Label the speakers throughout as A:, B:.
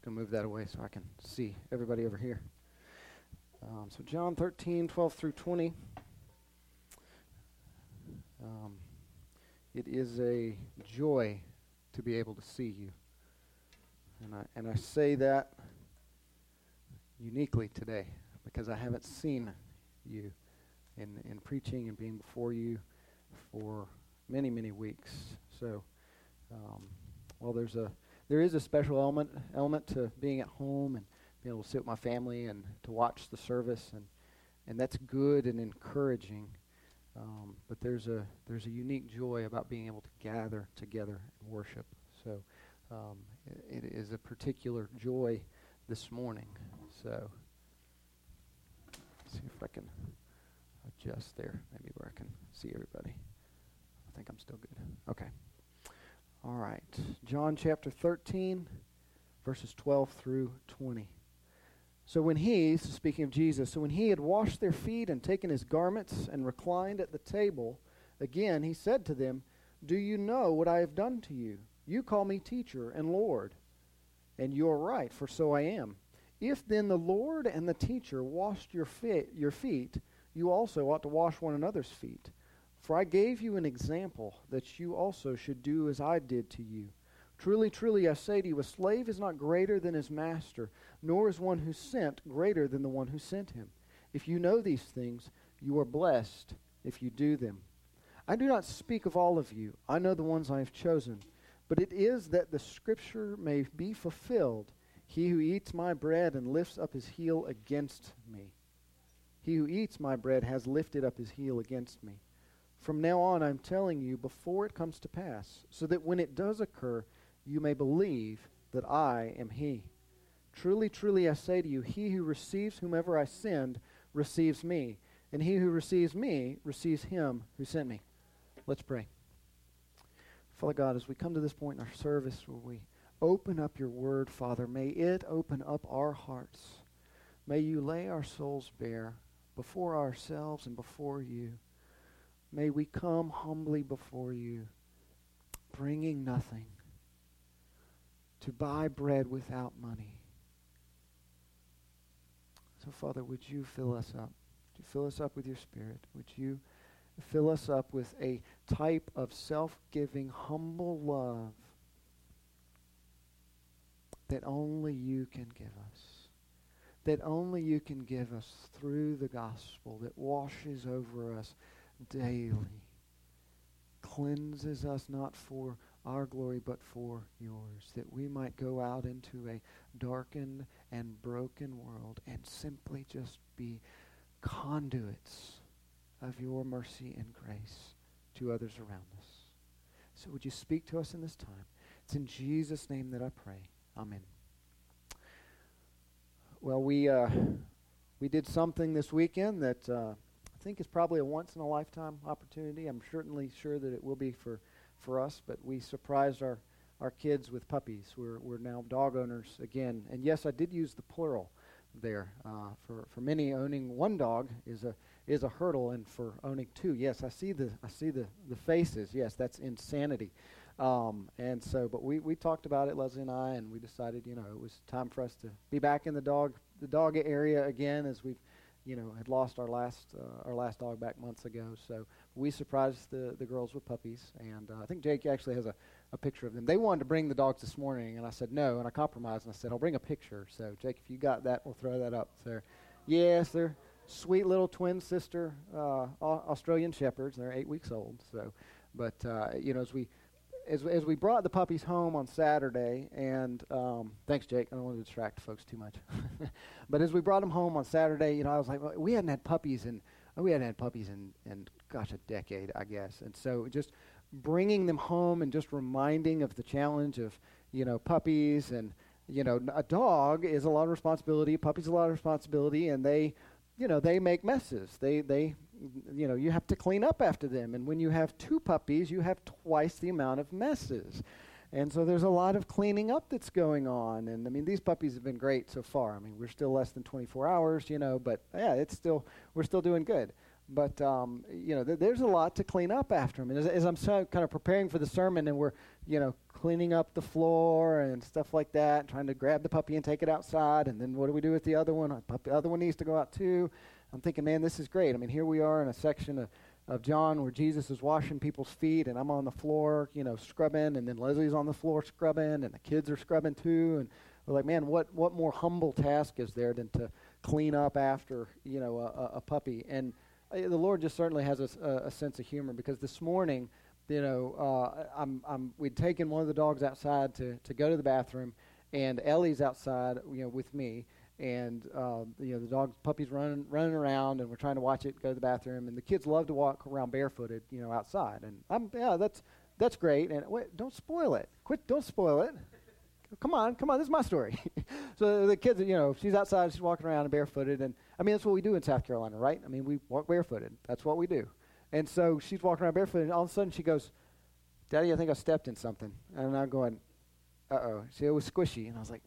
A: just going to move that away so I can see everybody over here. Um, so, John 13, 12 through 20. Um, it is a joy to be able to see you. And I, and I say that uniquely today because I haven't seen you in, in preaching and being before you for many, many weeks. So, um, well, there's a there is a special element element to being at home and being able to sit with my family and to watch the service, and and that's good and encouraging. Um, but there's a there's a unique joy about being able to gather together and worship. So um, it, it is a particular joy this morning. So see if I can adjust there, maybe where I can see everybody. I think I'm still good. Okay. All right. John chapter 13, verses 12 through 20. So when he, so speaking of Jesus, so when he had washed their feet and taken his garments and reclined at the table, again he said to them, Do you know what I have done to you? You call me teacher and Lord, and you are right, for so I am. If then the Lord and the teacher washed your, feet, your feet, you also ought to wash one another's feet. For I gave you an example that you also should do as I did to you. Truly, truly, I say to you, a slave is not greater than his master, nor is one who sent greater than the one who sent him. If you know these things, you are blessed if you do them. I do not speak of all of you. I know the ones I have chosen. But it is that the scripture may be fulfilled He who eats my bread and lifts up his heel against me. He who eats my bread has lifted up his heel against me. From now on, I'm telling you before it comes to pass, so that when it does occur, you may believe that I am He. Truly, truly, I say to you, he who receives whomever I send receives me, and he who receives me receives him who sent me. Let's pray. Father God, as we come to this point in our service where we open up your word, Father, may it open up our hearts. May you lay our souls bare before ourselves and before you. May we come humbly before you, bringing nothing, to buy bread without money. So, Father, would you fill us up? Would you fill us up with your Spirit? Would you fill us up with a type of self giving, humble love that only you can give us? That only you can give us through the gospel that washes over us daily, cleanses us not for our glory, but for yours, that we might go out into a darkened and broken world and simply just be conduits of your mercy and grace to others around us. So would you speak to us in this time? It's in Jesus' name that I pray. Amen. Well, we uh, we did something this weekend that uh, I think is probably a once in a lifetime opportunity. I'm certainly sure that it will be for for us, but we surprised our, our kids with puppies. We're, we're now dog owners again. And yes, I did use the plural there. Uh, for, for many, owning one dog is a, is a hurdle, and for owning two, yes, I see the, I see the, the faces. Yes, that's insanity. Um, and so, but we, we talked about it, Leslie and I, and we decided, you know, it was time for us to be back in the dog the dog area again, as we've, you know, had lost our last uh, our last dog back months ago. So we surprised the, the girls with puppies, and uh, I think Jake actually has a, a picture of them. They wanted to bring the dogs this morning, and I said no, and I compromised, and I said, I'll bring a picture. So, Jake, if you got that, we'll throw that up there. Yes, they're sweet little twin sister uh, Australian Shepherds. They're eight weeks old. So, but, uh, you know, as we as, as we brought the puppies home on Saturday, and um, thanks, Jake. I don't want to distract folks too much. but as we brought them home on Saturday, you know, I was like, well, we hadn't had puppies in we hadn't had puppies in, in gosh, a decade, I guess. And so just bringing them home and just reminding of the challenge of, you know, puppies and, you know, a dog is a lot of responsibility, a puppy's a lot of responsibility, and they, you know, they make messes. They, they, you know, you have to clean up after them. And when you have two puppies, you have twice the amount of messes. And so there's a lot of cleaning up that's going on. And I mean, these puppies have been great so far. I mean, we're still less than 24 hours, you know, but yeah, it's still, we're still doing good. But, um, you know, th- there's a lot to clean up after them. And as, as I'm so kind of preparing for the sermon and we're you know, cleaning up the floor and stuff like that, trying to grab the puppy and take it outside. And then what do we do with the other one? The other one needs to go out too. I'm thinking, man, this is great. I mean, here we are in a section of, of John where Jesus is washing people's feet, and I'm on the floor, you know, scrubbing, and then Leslie's on the floor scrubbing, and the kids are scrubbing too. And we're like, man, what, what more humble task is there than to clean up after, you know, a, a puppy? And uh, the Lord just certainly has a, a, sense of humor because this morning, you know, uh, I'm, I'm, we'd taken one of the dogs outside to, to go to the bathroom, and Ellie's outside, you know, with me and uh, you know the dog puppy's running running around, and we're trying to watch it go to the bathroom, and the kids love to walk around barefooted, you know, outside, and I'm yeah, that's that's great, and wait, don't spoil it, quit, don't spoil it. come on, come on, this is my story. so the kids, you know, she's outside, she's walking around barefooted, and I mean that's what we do in South Carolina, right? I mean we walk barefooted. That's what we do. And so she's walking around barefooted, and all of a sudden she goes, "Daddy, I think I stepped in something," and I'm going, "Uh oh." See, it was squishy, and I was like.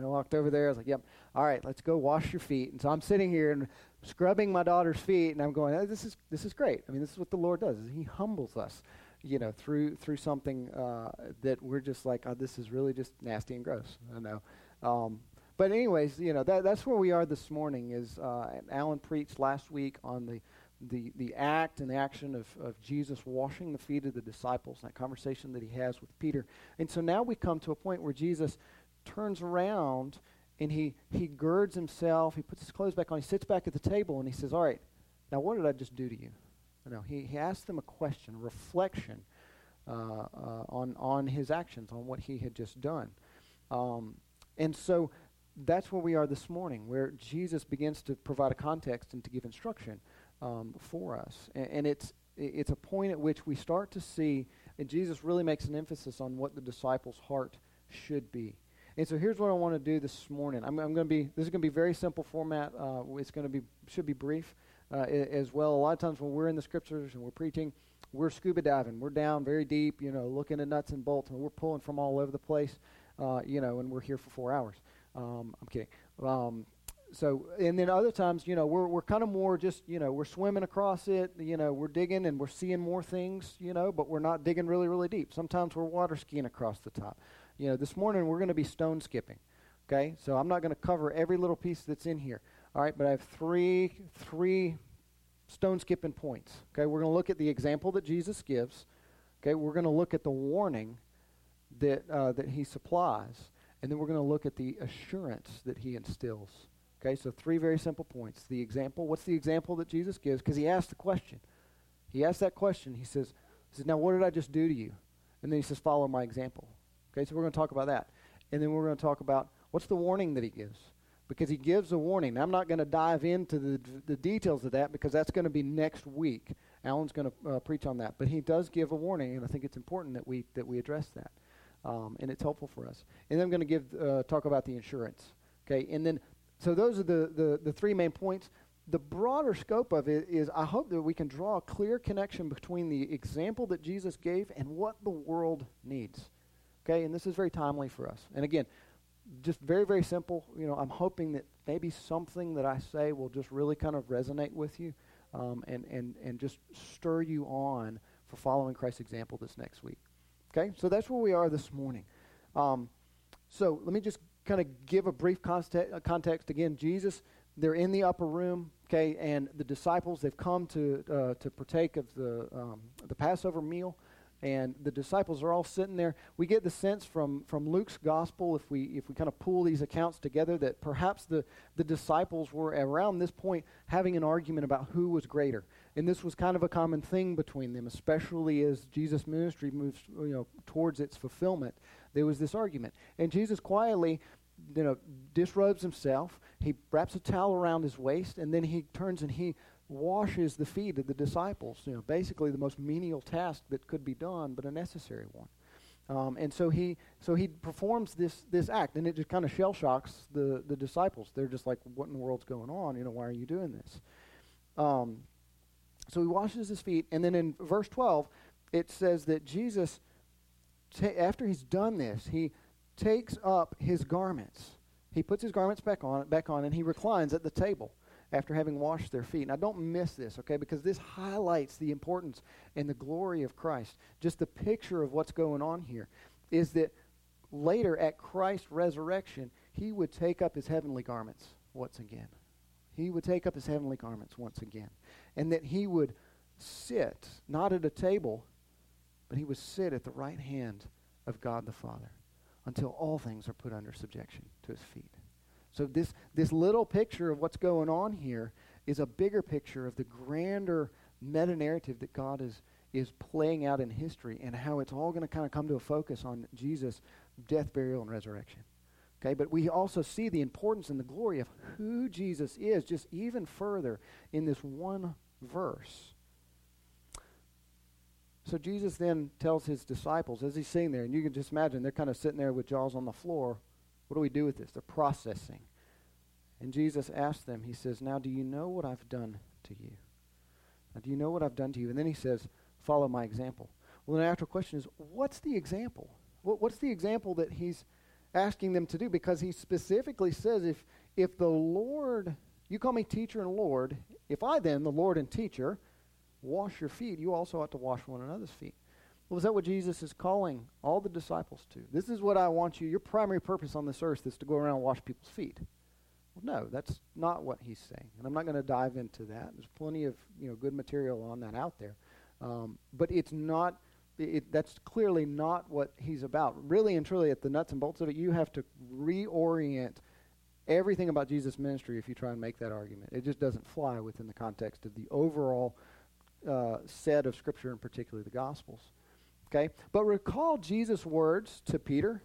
A: And I walked over there. I was like, "Yep." all right, let's go wash your feet. And so I'm sitting here and scrubbing my daughter's feet, and I'm going, this is this is great. I mean, this is what the Lord does. He humbles us, you know, through through something uh, that we're just like, oh, this is really just nasty and gross. I know. Um, but anyways, you know, that, that's where we are this morning. Is uh, Alan preached last week on the the, the act and action of, of Jesus washing the feet of the disciples, and that conversation that he has with Peter. And so now we come to a point where Jesus turns around and he, he girds himself, he puts his clothes back on, he sits back at the table, and he says, All right, now what did I just do to you? No, he, he asks them a question, a reflection uh, uh, on, on his actions, on what he had just done. Um, and so that's where we are this morning, where Jesus begins to provide a context and to give instruction um, for us. And, and, it's, it's a point at which we start to see, and Jesus really makes an emphasis on what the disciples' heart should be. And so here's what I want to do this morning. I'm, I'm going to be, this is going to be very simple format. Uh, it's going to be, should be brief uh, as well. A lot of times when we're in the scriptures and we're preaching, we're scuba diving. We're down very deep, you know, looking at nuts and bolts, and we're pulling from all over the place, uh, you know, and we're here for four hours. Um, I'm kidding. Um, so, and then other times, you know, we're, we're kind of more just, you know, we're swimming across it, you know, we're digging and we're seeing more things, you know, but we're not digging really, really deep. Sometimes we're water skiing across the top you know, this morning we're going to be stone skipping. Okay, so I'm not going to cover every little piece that's in here. All right, but I have three three stone skipping points. Okay, we're going to look at the example that Jesus gives. Okay, we're going to look at the warning that uh, that he supplies, and then we're going to look at the assurance that he instills. Okay, so three very simple points. The example. What's the example that Jesus gives? Because he asked the question. He asked that question. He says, he says, "Now what did I just do to you?" And then he says, "Follow my example." Okay, so we're going to talk about that. And then we're going to talk about what's the warning that he gives. Because he gives a warning. I'm not going to dive into the, the details of that because that's going to be next week. Alan's going to uh, preach on that. But he does give a warning, and I think it's important that we, that we address that. Um, and it's helpful for us. And then I'm going to give, uh, talk about the insurance. Okay, and then, so those are the, the, the three main points the broader scope of it is I hope that we can draw a clear connection between the example that Jesus gave and what the world needs. Okay, and this is very timely for us. And again, just very, very simple. You know, I'm hoping that maybe something that I say will just really kind of resonate with you um, and, and, and just stir you on for following Christ's example this next week. Okay, so that's where we are this morning. Um, so let me just kind of give a brief context, uh, context. Again, Jesus, they're in the upper room, okay, and the disciples, they've come to, uh, to partake of the, um, the Passover meal and the disciples are all sitting there. We get the sense from, from Luke's gospel, if we, if we kind of pull these accounts together, that perhaps the, the disciples were around this point having an argument about who was greater. And this was kind of a common thing between them, especially as Jesus' ministry moves you know, towards its fulfillment. There was this argument. And Jesus quietly you know, disrobes himself. He wraps a towel around his waist, and then he turns and he washes the feet of the disciples. You know, basically the most menial task that could be done, but a necessary one. Um, and so he so he performs this this act, and it just kind of shell shocks the the disciples. They're just like, "What in the world's going on? You know, why are you doing this?" Um, so he washes his feet, and then in verse twelve, it says that Jesus, ta- after he's done this, he takes up his garments. He puts his garments back on back on, and he reclines at the table. After having washed their feet. Now, don't miss this, okay, because this highlights the importance and the glory of Christ. Just the picture of what's going on here is that later at Christ's resurrection, he would take up his heavenly garments once again. He would take up his heavenly garments once again. And that he would sit, not at a table, but he would sit at the right hand of God the Father until all things are put under subjection to his feet. So this, this little picture of what's going on here is a bigger picture of the grander meta-narrative that God is, is playing out in history and how it's all going to kind of come to a focus on Jesus' death, burial, and resurrection. Okay, but we also see the importance and the glory of who Jesus is just even further in this one verse. So Jesus then tells his disciples as he's sitting there, and you can just imagine they're kind of sitting there with jaws on the floor. What do we do with this? They're processing. And Jesus asks them, He says, Now do you know what I've done to you? Now do you know what I've done to you? And then he says, Follow my example. Well, the natural question is, what's the example? What, what's the example that he's asking them to do because he specifically says if if the Lord you call me teacher and Lord, if I then, the Lord and teacher, wash your feet, you also ought to wash one another's feet. Well, is that what Jesus is calling all the disciples to? This is what I want you, your primary purpose on this earth is to go around and wash people's feet. Well, no, that's not what he's saying. And I'm not going to dive into that. There's plenty of you know good material on that out there. Um, but it's not it, that's clearly not what he's about. Really and truly, at the nuts and bolts of it, you have to reorient everything about Jesus' ministry if you try and make that argument. It just doesn't fly within the context of the overall uh, set of Scripture, and particularly the Gospels. Okay? But recall Jesus' words to Peter.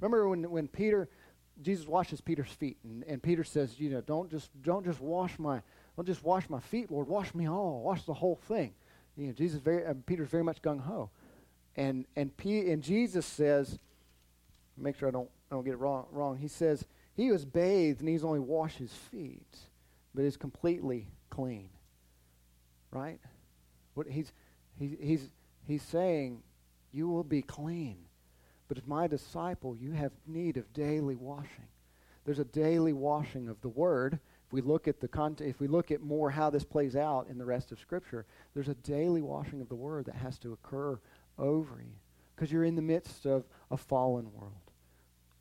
A: Remember when, when Peter, Jesus washes Peter's feet, and, and Peter says, you know, don't just, don't just wash my, don't just wash my feet, Lord, wash me all, wash the whole thing. You know, Jesus very, uh, Peter's very much gung ho. And and P, and Jesus says, make sure I don't I don't get it wrong. Wrong. He says he was bathed and he's only washed his feet, but is completely clean. Right? What he's he, he's he's saying, you will be clean, but as my disciple, you have need of daily washing. There's a daily washing of the word. If we look at the cont- if we look at more how this plays out in the rest of Scripture, there's a daily washing of the word that has to occur over you because you're in the midst of a fallen world.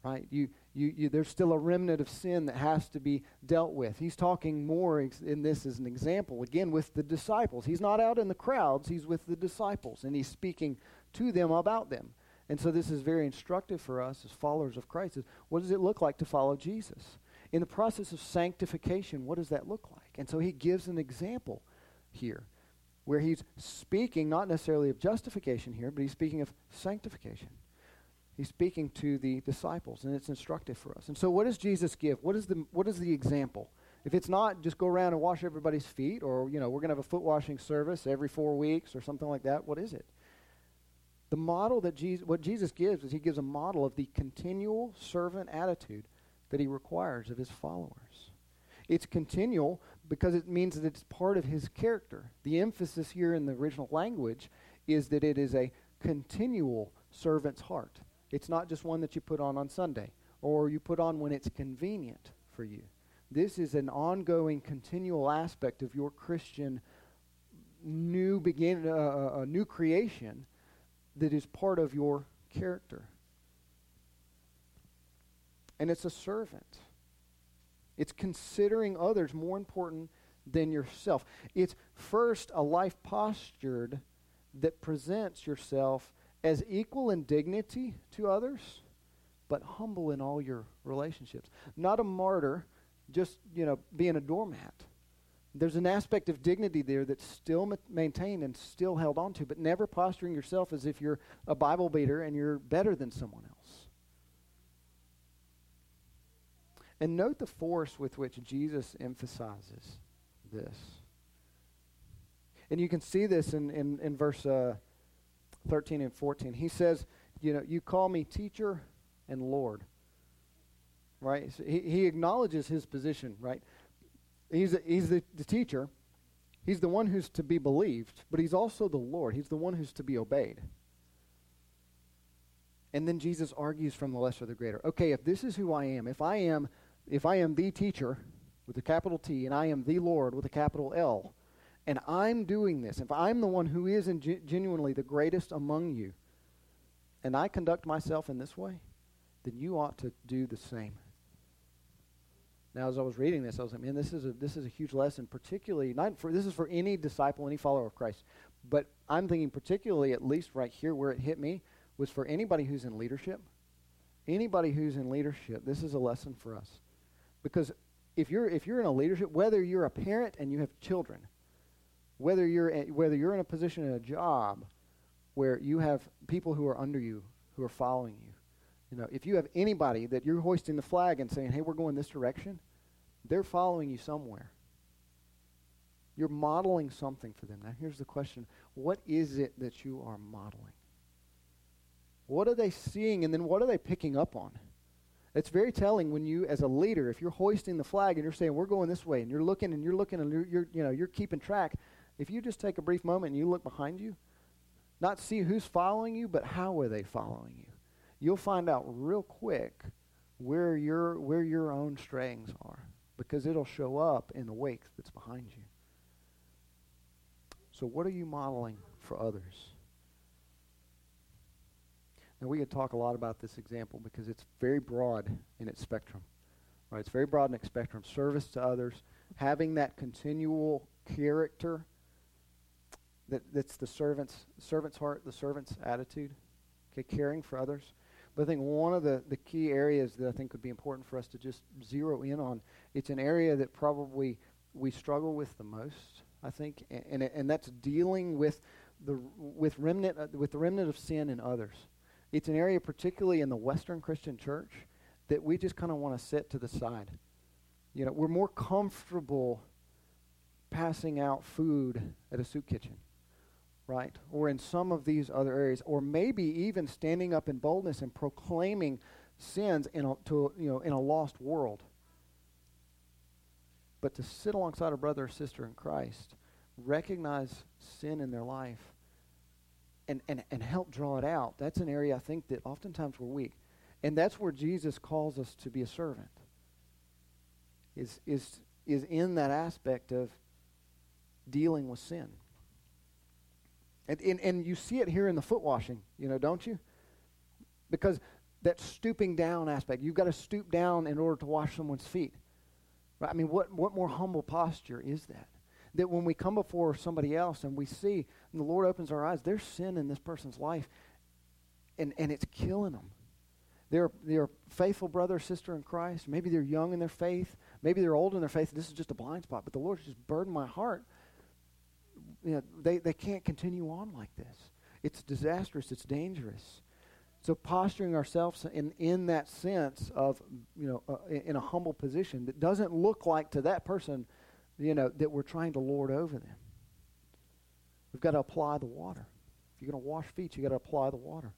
A: Right? You, you, you, there's still a remnant of sin that has to be dealt with. He's talking more ex- in this as an example, again, with the disciples. He's not out in the crowds, he's with the disciples, and he's speaking to them about them. And so this is very instructive for us as followers of Christ. Is what does it look like to follow Jesus? In the process of sanctification, what does that look like? And so he gives an example here where he's speaking not necessarily of justification here, but he's speaking of sanctification. He's speaking to the disciples, and it's instructive for us. And so, what does Jesus give? What is the, what is the example? If it's not just go around and wash everybody's feet, or, you know, we're going to have a foot washing service every four weeks or something like that, what is it? The model that Jesus, what Jesus gives is he gives a model of the continual servant attitude that he requires of his followers. It's continual because it means that it's part of his character. The emphasis here in the original language is that it is a continual servant's heart. It's not just one that you put on on Sunday or you put on when it's convenient for you. This is an ongoing, continual aspect of your Christian new begin, uh, uh, uh new creation that is part of your character. And it's a servant. It's considering others more important than yourself. It's first a life postured that presents yourself as equal in dignity to others, but humble in all your relationships. Not a martyr, just, you know, being a doormat. There's an aspect of dignity there that's still ma- maintained and still held on to, but never posturing yourself as if you're a Bible beater and you're better than someone else. And note the force with which Jesus emphasizes this. And you can see this in, in, in verse uh, 13 and 14. He says, You know, you call me teacher and Lord. Right? So he, he acknowledges his position, right? He's, a, he's the, the teacher. He's the one who's to be believed, but he's also the Lord. He's the one who's to be obeyed. And then Jesus argues from the lesser to the greater. Okay, if this is who I am, if I am if I am the teacher with a capital T, and I am the Lord with a capital L, and I'm doing this, if I'm the one who is genuinely the greatest among you, and I conduct myself in this way, then you ought to do the same. Now, as I was reading this, I was like, man, this is a this is a huge lesson, particularly not for this is for any disciple, any follower of Christ. But I'm thinking particularly, at least right here where it hit me, was for anybody who's in leadership. Anybody who's in leadership, this is a lesson for us. Because if you're if you're in a leadership, whether you're a parent and you have children, whether you're a, whether you're in a position in a job where you have people who are under you who are following you, you know, if you have anybody that you're hoisting the flag and saying, "Hey, we're going this direction," they're following you somewhere. You're modeling something for them. Now, here's the question: What is it that you are modeling? What are they seeing, and then what are they picking up on? It's very telling when you, as a leader, if you're hoisting the flag and you're saying we're going this way, and you're looking and you're looking and you're, you're you know you're keeping track. If you just take a brief moment and you look behind you, not see who's following you, but how are they following you? You'll find out real quick where your where your own strayings are because it'll show up in the wake that's behind you. So what are you modeling for others? Now we could talk a lot about this example because it's very broad in its spectrum. Right? It's very broad in its spectrum. Service to others, having that continual character that, that's the servant's servant's heart, the servant's attitude. Okay, caring for others. But I think one of the, the key areas that I think would be important for us to just zero in on, it's an area that probably we struggle with the most, I think, and, and, and that's dealing with the, with, remnant, uh, with the remnant of sin in others. It's an area, particularly in the Western Christian church, that we just kind of want to set to the side. You know, we're more comfortable passing out food at a soup kitchen right? Or in some of these other areas, or maybe even standing up in boldness and proclaiming sins in a, to, you know, in a lost world. But to sit alongside a brother or sister in Christ, recognize sin in their life, and, and, and help draw it out, that's an area I think that oftentimes we're weak. And that's where Jesus calls us to be a servant, is, is, is in that aspect of dealing with sin. And, and, and you see it here in the foot washing, you know, don't you? Because that stooping down aspect, you've got to stoop down in order to wash someone's feet. Right? I mean, what, what more humble posture is that? That when we come before somebody else and we see, and the Lord opens our eyes, there's sin in this person's life, and, and it's killing them. They're, they're faithful brother or sister in Christ. Maybe they're young in their faith. Maybe they're old in their faith. This is just a blind spot. But the Lord's just burdened my heart you know, they, they can't continue on like this. It's disastrous. It's dangerous. So posturing ourselves in, in that sense of, you know, uh, in, a humble position that doesn't look like to that person, you know, that we're trying to lord over them. We've got to apply the water. If you're going to wash feet, you've got to apply the water.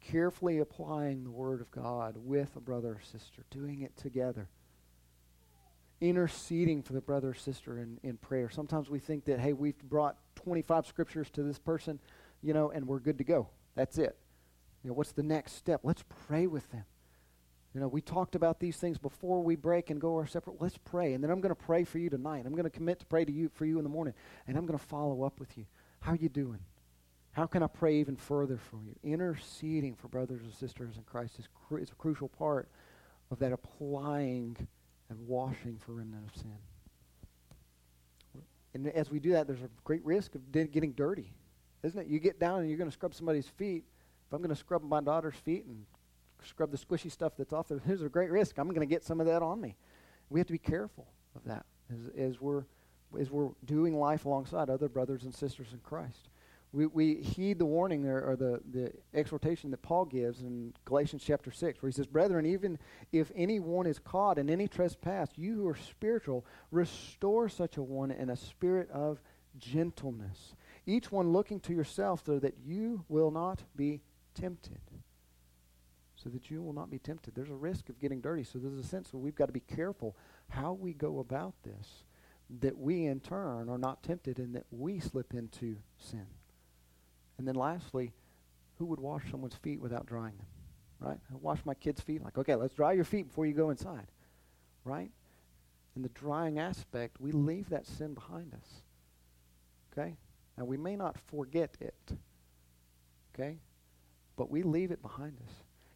A: Carefully applying the Word of God with a brother or sister, doing it together interceding for the brother or sister in, in prayer. Sometimes we think that, hey, we've brought 25 scriptures to this person, you know, and we're good to go. That's it. You know, what's the next step? Let's pray with them. You know, we talked about these things before we break and go our separate. Let's pray. And then I'm going to pray for you tonight. I'm going to commit to pray to you for you in the morning. And I'm going to follow up with you. How are you doing? How can I pray even further for you? Interceding for brothers and sisters in Christ is, cru- is a crucial part of that applying and washing for remnant of sin. And as we do that, there's a great risk of getting dirty, isn't it? You get down and you're going to scrub somebody's feet. If I'm going to scrub my daughter's feet and scrub the squishy stuff that's off there, there's a great risk. I'm going to get some of that on me. We have to be careful of that as, as we're as we're doing life alongside other brothers and sisters in Christ we, we heed the warning or, or the, the exhortation that Paul gives in Galatians chapter 6, where he says, Brethren, even if anyone is caught in any trespass, you who are spiritual, restore such a one in a spirit of gentleness. Each one looking to yourself so that you will not be tempted. So that you will not be tempted. There's a risk of getting dirty. So there's a sense where we've got to be careful how we go about this, that we in turn are not tempted and that we slip into sin. And then lastly, who would wash someone's feet without drying them? Right? I wash my kids' feet. Like, okay, let's dry your feet before you go inside. Right? in the drying aspect, we leave that sin behind us. Okay? Now, we may not forget it. Okay? But we leave it behind us.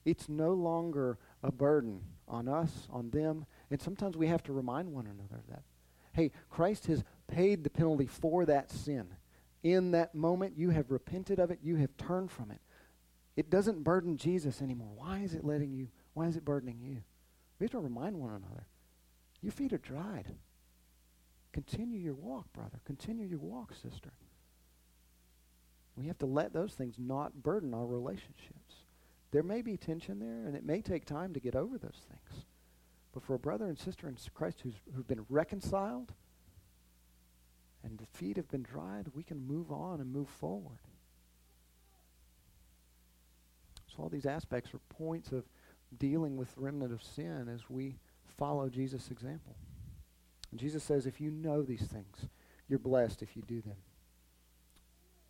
A: It's no longer a burden on us, on them, and sometimes we have to remind one another of that. Hey, Christ has paid the penalty for that sin. In that moment, you have repented of it, you have turned from it. It doesn't burden Jesus anymore. Why is it letting you, why is it burdening you? We have to remind one another. Your feet are dried. Continue your walk, brother. Continue your walk, sister. We have to let those things not burden our relationships. There may be tension there, and it may take time to get over those things. But for a brother and sister in Christ who's, who've been reconciled and the feet have been dried, we can move on and move forward. So all these aspects are points of dealing with the remnant of sin as we follow Jesus' example. And Jesus says, if you know these things, you're blessed if you do them.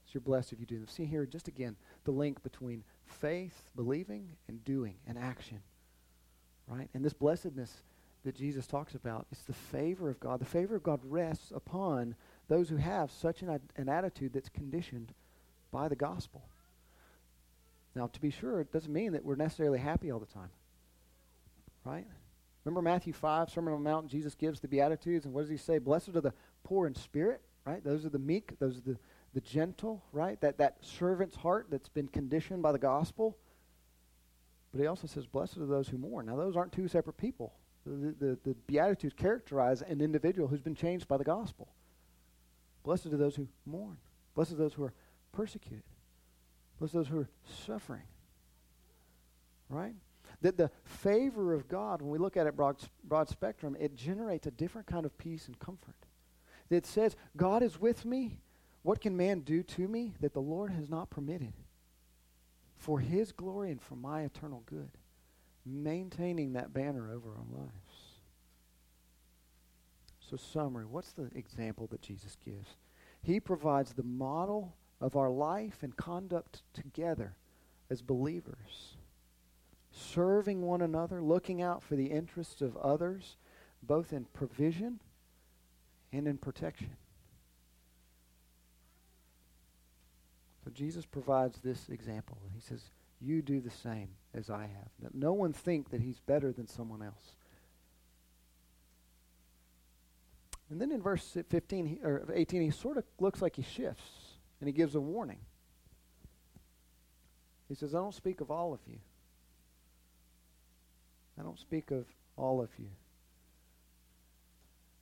A: So you're blessed if you do them. See here, just again, the link between faith, believing, and doing, and action. Right? And this blessedness that Jesus talks about, it's the favor of God. The favor of God rests upon those who have such an, an attitude that's conditioned by the gospel. Now, to be sure, it doesn't mean that we're necessarily happy all the time. Right? Remember Matthew 5, Sermon on the Mount, Jesus gives the Beatitudes, and what does he say? Blessed are the poor in spirit, right? Those are the meek, those are the, the gentle, right? That, that servant's heart that's been conditioned by the gospel. But he also says, blessed are those who mourn. Now, those aren't two separate people. The, the, the Beatitudes characterize an individual who's been changed by the gospel. Blessed are those who mourn. Blessed are those who are persecuted. Blessed are those who are suffering. Right? That the favor of God, when we look at it broad, broad spectrum, it generates a different kind of peace and comfort. It says, God is with me. What can man do to me that the Lord has not permitted? For his glory and for my eternal good. Maintaining that banner over our lives. So, summary what's the example that Jesus gives? He provides the model of our life and conduct together as believers serving one another, looking out for the interests of others, both in provision and in protection. So Jesus provides this example. He says, You do the same as I have. No one think that he's better than someone else. And then in verse 15 or 18, he sort of looks like he shifts and he gives a warning. He says, I don't speak of all of you. I don't speak of all of you.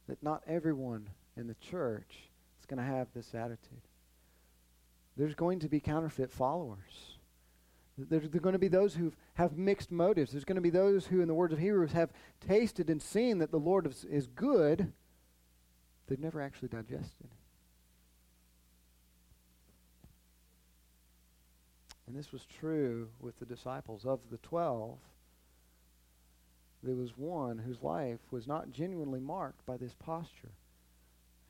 A: That not everyone in the church is going to have this attitude. There's going to be counterfeit followers. There's, going to be those who have mixed motives. There's going to be those who, in the words of Hebrews, have tasted and seen that the Lord is good. They've never actually digested. And this was true with the disciples. Of the twelve, there was one whose life was not genuinely marked by this posture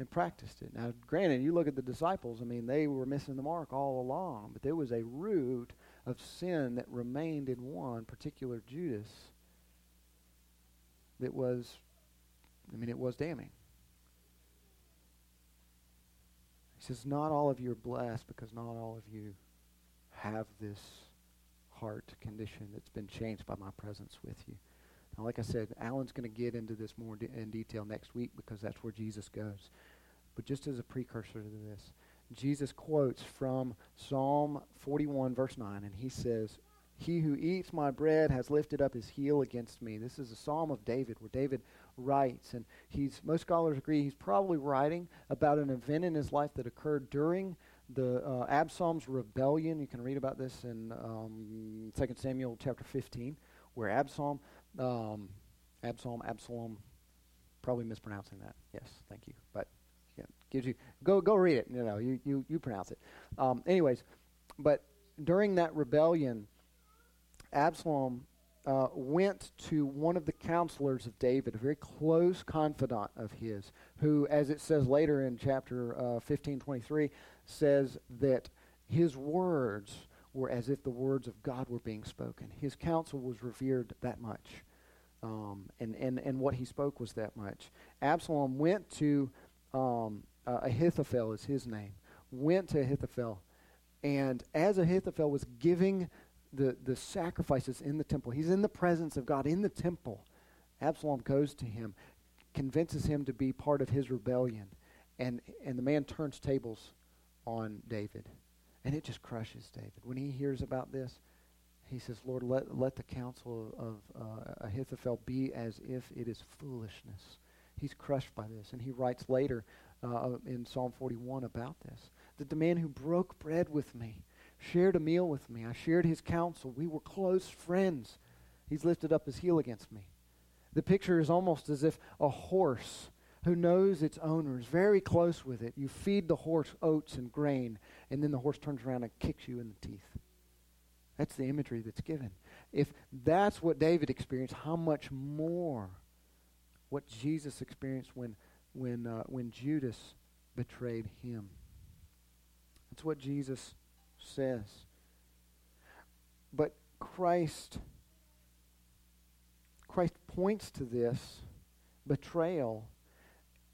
A: and practiced it. Now, granted, you look at the disciples, I mean, they were missing the mark all along, but there was a root of sin that remained in one, particular Judas, that was, I mean, it was damning. He says, Not all of you are blessed because not all of you have this heart condition that's been changed by my presence with you. Now, like I said, Alan's going to get into this more de- in detail next week because that's where Jesus goes. But just as a precursor to this, Jesus quotes from Psalm 41, verse 9, and he says, He who eats my bread has lifted up his heel against me. This is a psalm of David, where David writes, and he's most scholars agree he's probably writing about an event in his life that occurred during the uh, Absalom's rebellion. You can read about this in um, 2 Samuel chapter 15, where Absalom um, Absalom, Absalom, probably mispronouncing that. Yes, thank you. But yeah, gives you go go read it. You know, you you you pronounce it. Um, anyways, but during that rebellion, Absalom uh, went to one of the counselors of David, a very close confidant of his, who, as it says later in chapter uh, 15, 23, says that his words were as if the words of God were being spoken. His counsel was revered that much Um, and, and, and what he spoke was that much. Absalom went to um, uh, Ahithophel, is his name, went to Ahithophel. And as Ahithophel was giving the, the sacrifices in the temple, he's in the presence of God in the temple. Absalom goes to him, convinces him to be part of his rebellion. And, and the man turns tables on David. And it just crushes David. When he hears about this, he says, Lord, let, let the counsel of uh, Ahithophel be as if it is foolishness. He's crushed by this. And he writes later uh, in Psalm 41 about this that the man who broke bread with me, shared a meal with me, I shared his counsel, we were close friends. He's lifted up his heel against me. The picture is almost as if a horse who knows its owner is very close with it. You feed the horse oats and grain, and then the horse turns around and kicks you in the teeth. That's the imagery that's given. If that's what David experienced, how much more what Jesus experienced when, when, uh, when Judas betrayed him? That's what Jesus says. But Christ Christ points to this betrayal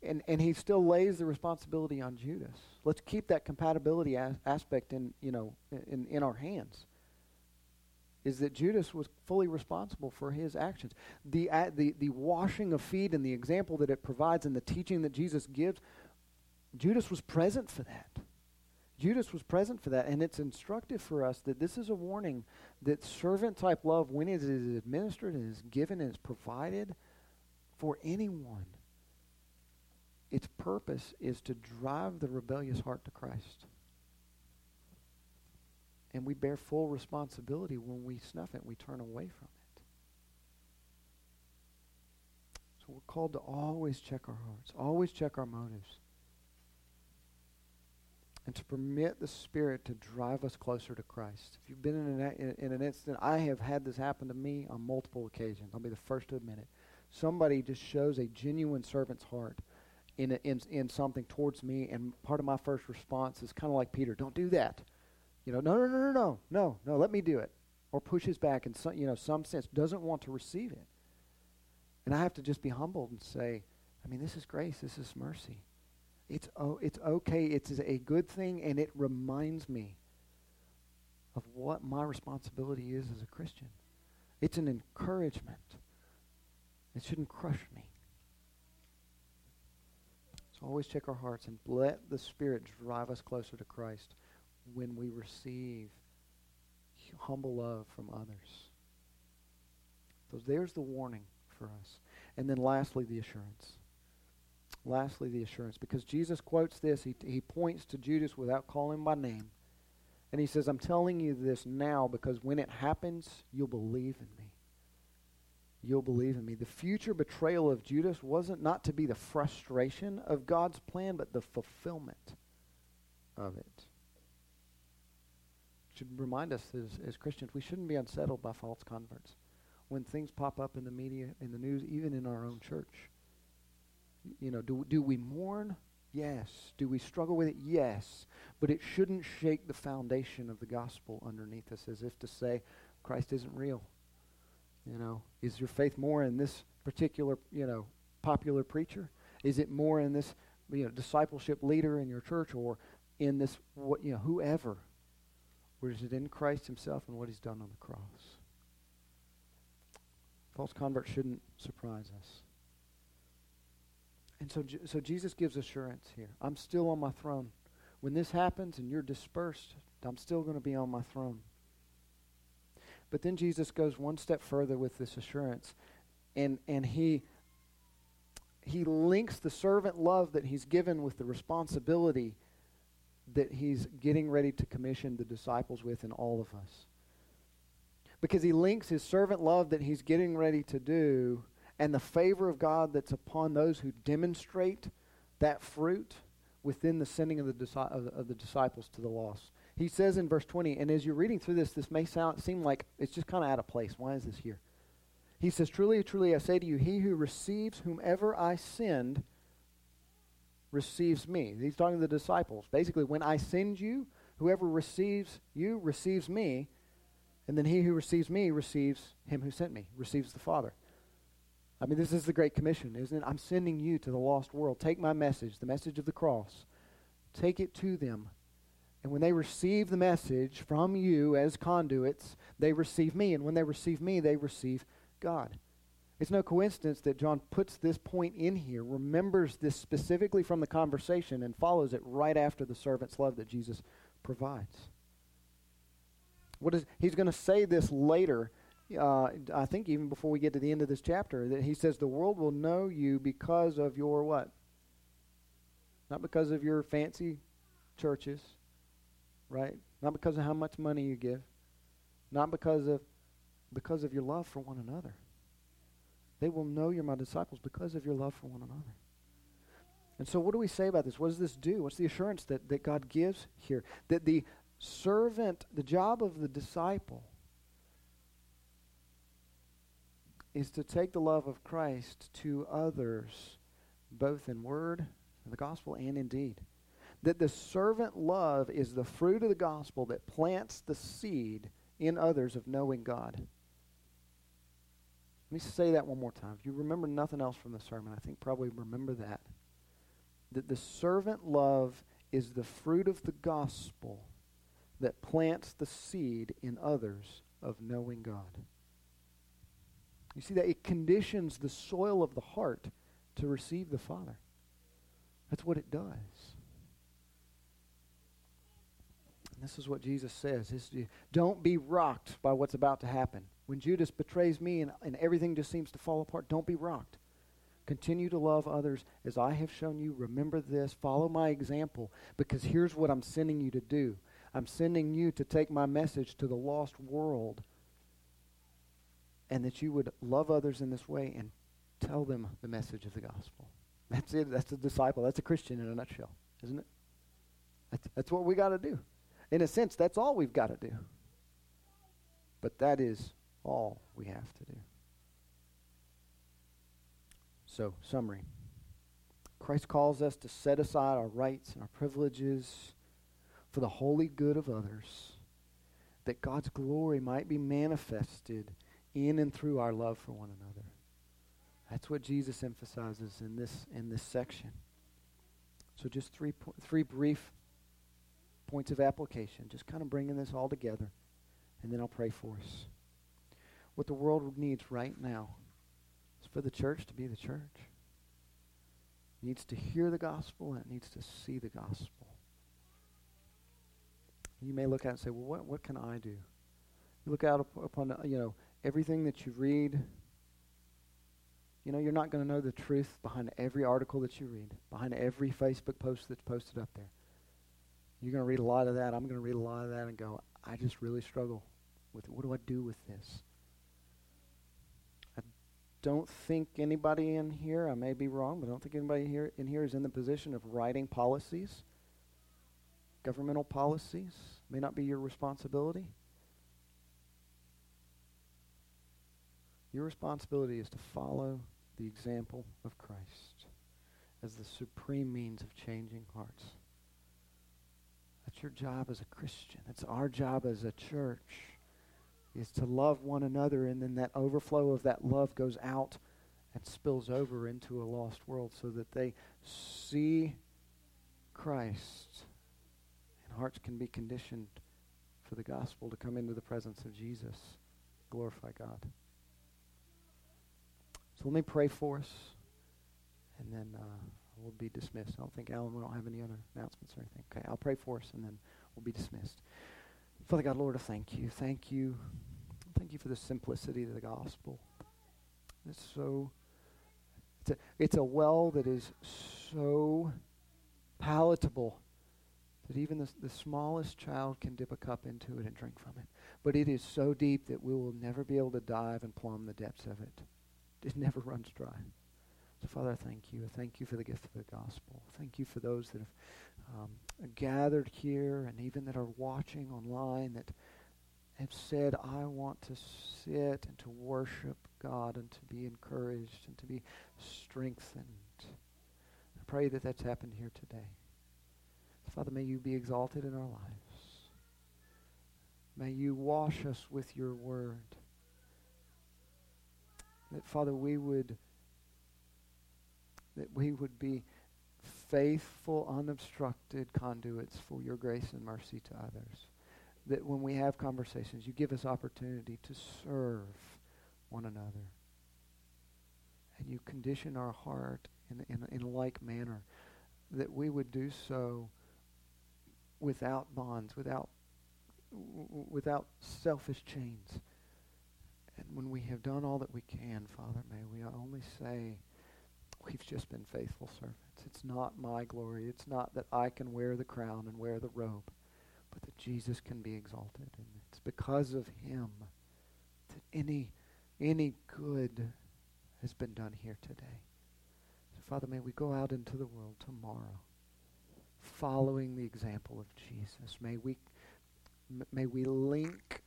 A: and, and he still lays the responsibility on Judas. Let's keep that compatibility as, aspect in, you know, in, in our hands. Is that Judas was fully responsible for his actions. The, uh, the, the washing of feet and the example that it provides and the teaching that Jesus gives, Judas was present for that. Judas was present for that, and it's instructive for us that this is a warning that servant type love, when it is administered and is given and is provided for anyone, its purpose is to drive the rebellious heart to Christ. And we bear full responsibility when we snuff it, we turn away from it. So we're called to always check our hearts, always check our motives, and to permit the Spirit to drive us closer to Christ. If you've been in an, in an incident, I have had this happen to me on multiple occasions. I'll be the first to admit it. Somebody just shows a genuine servant's heart in, a, in, in something towards me, and part of my first response is kind of like Peter, don't do that. You know, no, no, no, no, no, no, no, let me do it. Or pushes back in some, you know, some sense, doesn't want to receive it. And I have to just be humbled and say, I mean, this is grace, this is mercy. It's, oh, it's okay, it's a good thing, and it reminds me of what my responsibility is as a Christian. It's an encouragement. It shouldn't crush me. So always check our hearts and let the Spirit drive us closer to Christ when we receive humble love from others. So there's the warning for us. And then lastly, the assurance. Lastly, the assurance. Because Jesus quotes this, he, he points to Judas without calling by name. And he says, I'm telling you this now because when it happens, you'll believe in me you'll believe in me. The future betrayal of Judas wasn't not to be the frustration of God's plan, but the fulfillment of it. Should remind us as, as Christians, we shouldn't be unsettled by false converts. When things pop up in the media, in the news, even in our own church, you know, do, do we mourn? Yes. Do we struggle with it? Yes. But it shouldn't shake the foundation of the gospel underneath us as if to say, Christ isn't real. You know, is your faith more in this particular, you know, popular preacher? Is it more in this, you know, discipleship leader in your church or in this, what, you know, whoever? Or is it in Christ himself and what he's done on the cross? False converts shouldn't surprise us. And so, so Jesus gives assurance here. I'm still on my throne. When this happens and you're dispersed, I'm still going to be on my throne. But then Jesus goes one step further with this assurance, and, and he, he links the servant love that he's given with the responsibility that he's getting ready to commission the disciples with in all of us. Because he links his servant love that he's getting ready to do and the favor of God that's upon those who demonstrate that fruit within the sending of the, of the disciples to the lost. He says in verse 20, and as you're reading through this, this may sound, seem like it's just kind of out of place. Why is this here? He says, Truly, truly, I say to you, he who receives whomever I send receives me. He's talking to the disciples. Basically, when I send you, whoever receives you receives me, and then he who receives me receives him who sent me, receives the Father. I mean, this is the Great Commission, isn't it? I'm sending you to the lost world. Take my message, the message of the cross. Take it to them. And when they receive the message from you as conduits, they receive me. And when they receive me, they receive God. It's no coincidence that John puts this point in here, remembers this specifically from the conversation, and follows it right after the servant's love that Jesus provides. What is, he's going to say this later, uh, I think even before we get to the end of this chapter, that he says, The world will know you because of your what? Not because of your fancy churches, right? Not because of how much money you give. Not because of because of your love for one another. They will know you're my disciples because of your love for one another. And so, what do we say about this? What does this do? What's the assurance that, that God gives here? That the servant, the job of the disciple, is to take the love of Christ to others, both in word, the gospel, and in deed. That the servant love is the fruit of the gospel that plants the seed in others of knowing God. Let me say that one more time. If you remember nothing else from the sermon, I think probably remember that. That the servant love is the fruit of the gospel that plants the seed in others of knowing God. You see that it conditions the soil of the heart to receive the Father. That's what it does. And this is what Jesus says. don't be rocked by what's about to happen. When Judas betrays me and, and everything just seems to fall apart, don't be rocked. Continue to love others as I have shown you. Remember this. Follow my example because here's what I'm sending you to do. I'm sending you to take my message to the lost world and that you would love others in this way and tell them the message of the gospel. That's it. That's a disciple. That's a Christian in a nutshell, isn't it? That's, that's what we got to do. In a sense, that's all we've got to do. But that is all we have to do. So, summary Christ calls us to set aside our rights and our privileges for the holy good of others, that God's glory might be manifested in and through our love for one another. That's what Jesus emphasizes in this in this section. So just three po- three brief points of application, just kind of bringing this all together, and then I'll pray for us. What the world needs right now is for the church to be the church. It needs to hear the gospel and it needs to see the gospel. You may look at it and say, well, what, what can I do? You look out upon, you know, everything that you read. You know, you're not going to know the truth behind every article that you read, behind every Facebook post that's posted up there. You're going to read a lot of that. I'm going to read a lot of that and go, I just really struggle with it. What do I do with this? I don't think anybody in here, I may be wrong, but I don't think anybody here in here is in the position of writing policies, governmental policies. May not be your responsibility. Your responsibility is to follow the example of Christ as the supreme means of changing hearts. That's your job as a Christian. That's our job as a church is to love one another and then that overflow of that love goes out and spills over into a lost world so that they see Christ and hearts can be conditioned for the gospel to come into the presence of Jesus. Glorify God. So let me pray for us and then uh, we'll be dismissed. I don't think, Alan, we don't have any other announcements or anything. Okay, I'll pray for us, and then we'll be dismissed. Father God, Lord, I thank you. Thank you. Thank you for the simplicity of the gospel. It's so, it's a, it's a well that is so palatable that even the, the smallest child can dip a cup into it and drink from it. But it is so deep that we will never be able to dive and plumb the depths of it. It never runs dry. So, Father, I thank you. I thank you for the gift of the gospel. Thank you for those that have um, gathered here and even that are watching online that have said, I want to sit and to worship God and to be encouraged and to be strengthened. I pray that that's happened here today. Father, may you be exalted in our lives. May you wash us with your word. That, Father, we would that we would be faithful, unobstructed conduits for your grace and mercy to others. That when we have conversations, you give us opportunity to serve one another. And you condition our heart in, in, in like manner that we would do so without bonds, without, without selfish chains. When we have done all that we can, Father, may we only say, we've just been faithful servants. It's not my glory. It's not that I can wear the crown and wear the robe, but that Jesus can be exalted. And it's because of him that any, any good has been done here today. So, Father, may we go out into the world tomorrow following the example of Jesus. May we, m- may we link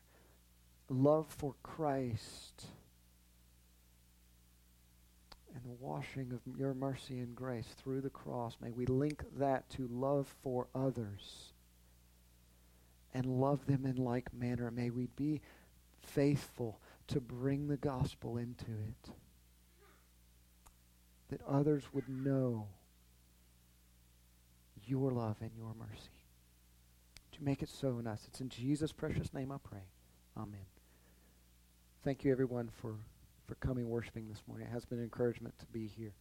A: love for Christ and the washing of your mercy and grace through the cross, may we link that to love for others and love them in like manner. May we be faithful to bring the gospel into it, that others would know your love and your mercy. To make it so in us. It's in Jesus' precious name I pray. Amen. Thank you, everyone, for for coming worshiping this morning. It has been an encouragement to be here.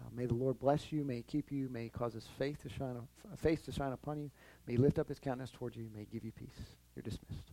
A: Uh, may the Lord bless you. May keep you. May cause his faith to shine, face to shine upon you. May lift up his countenance towards you. May give you peace. You're dismissed.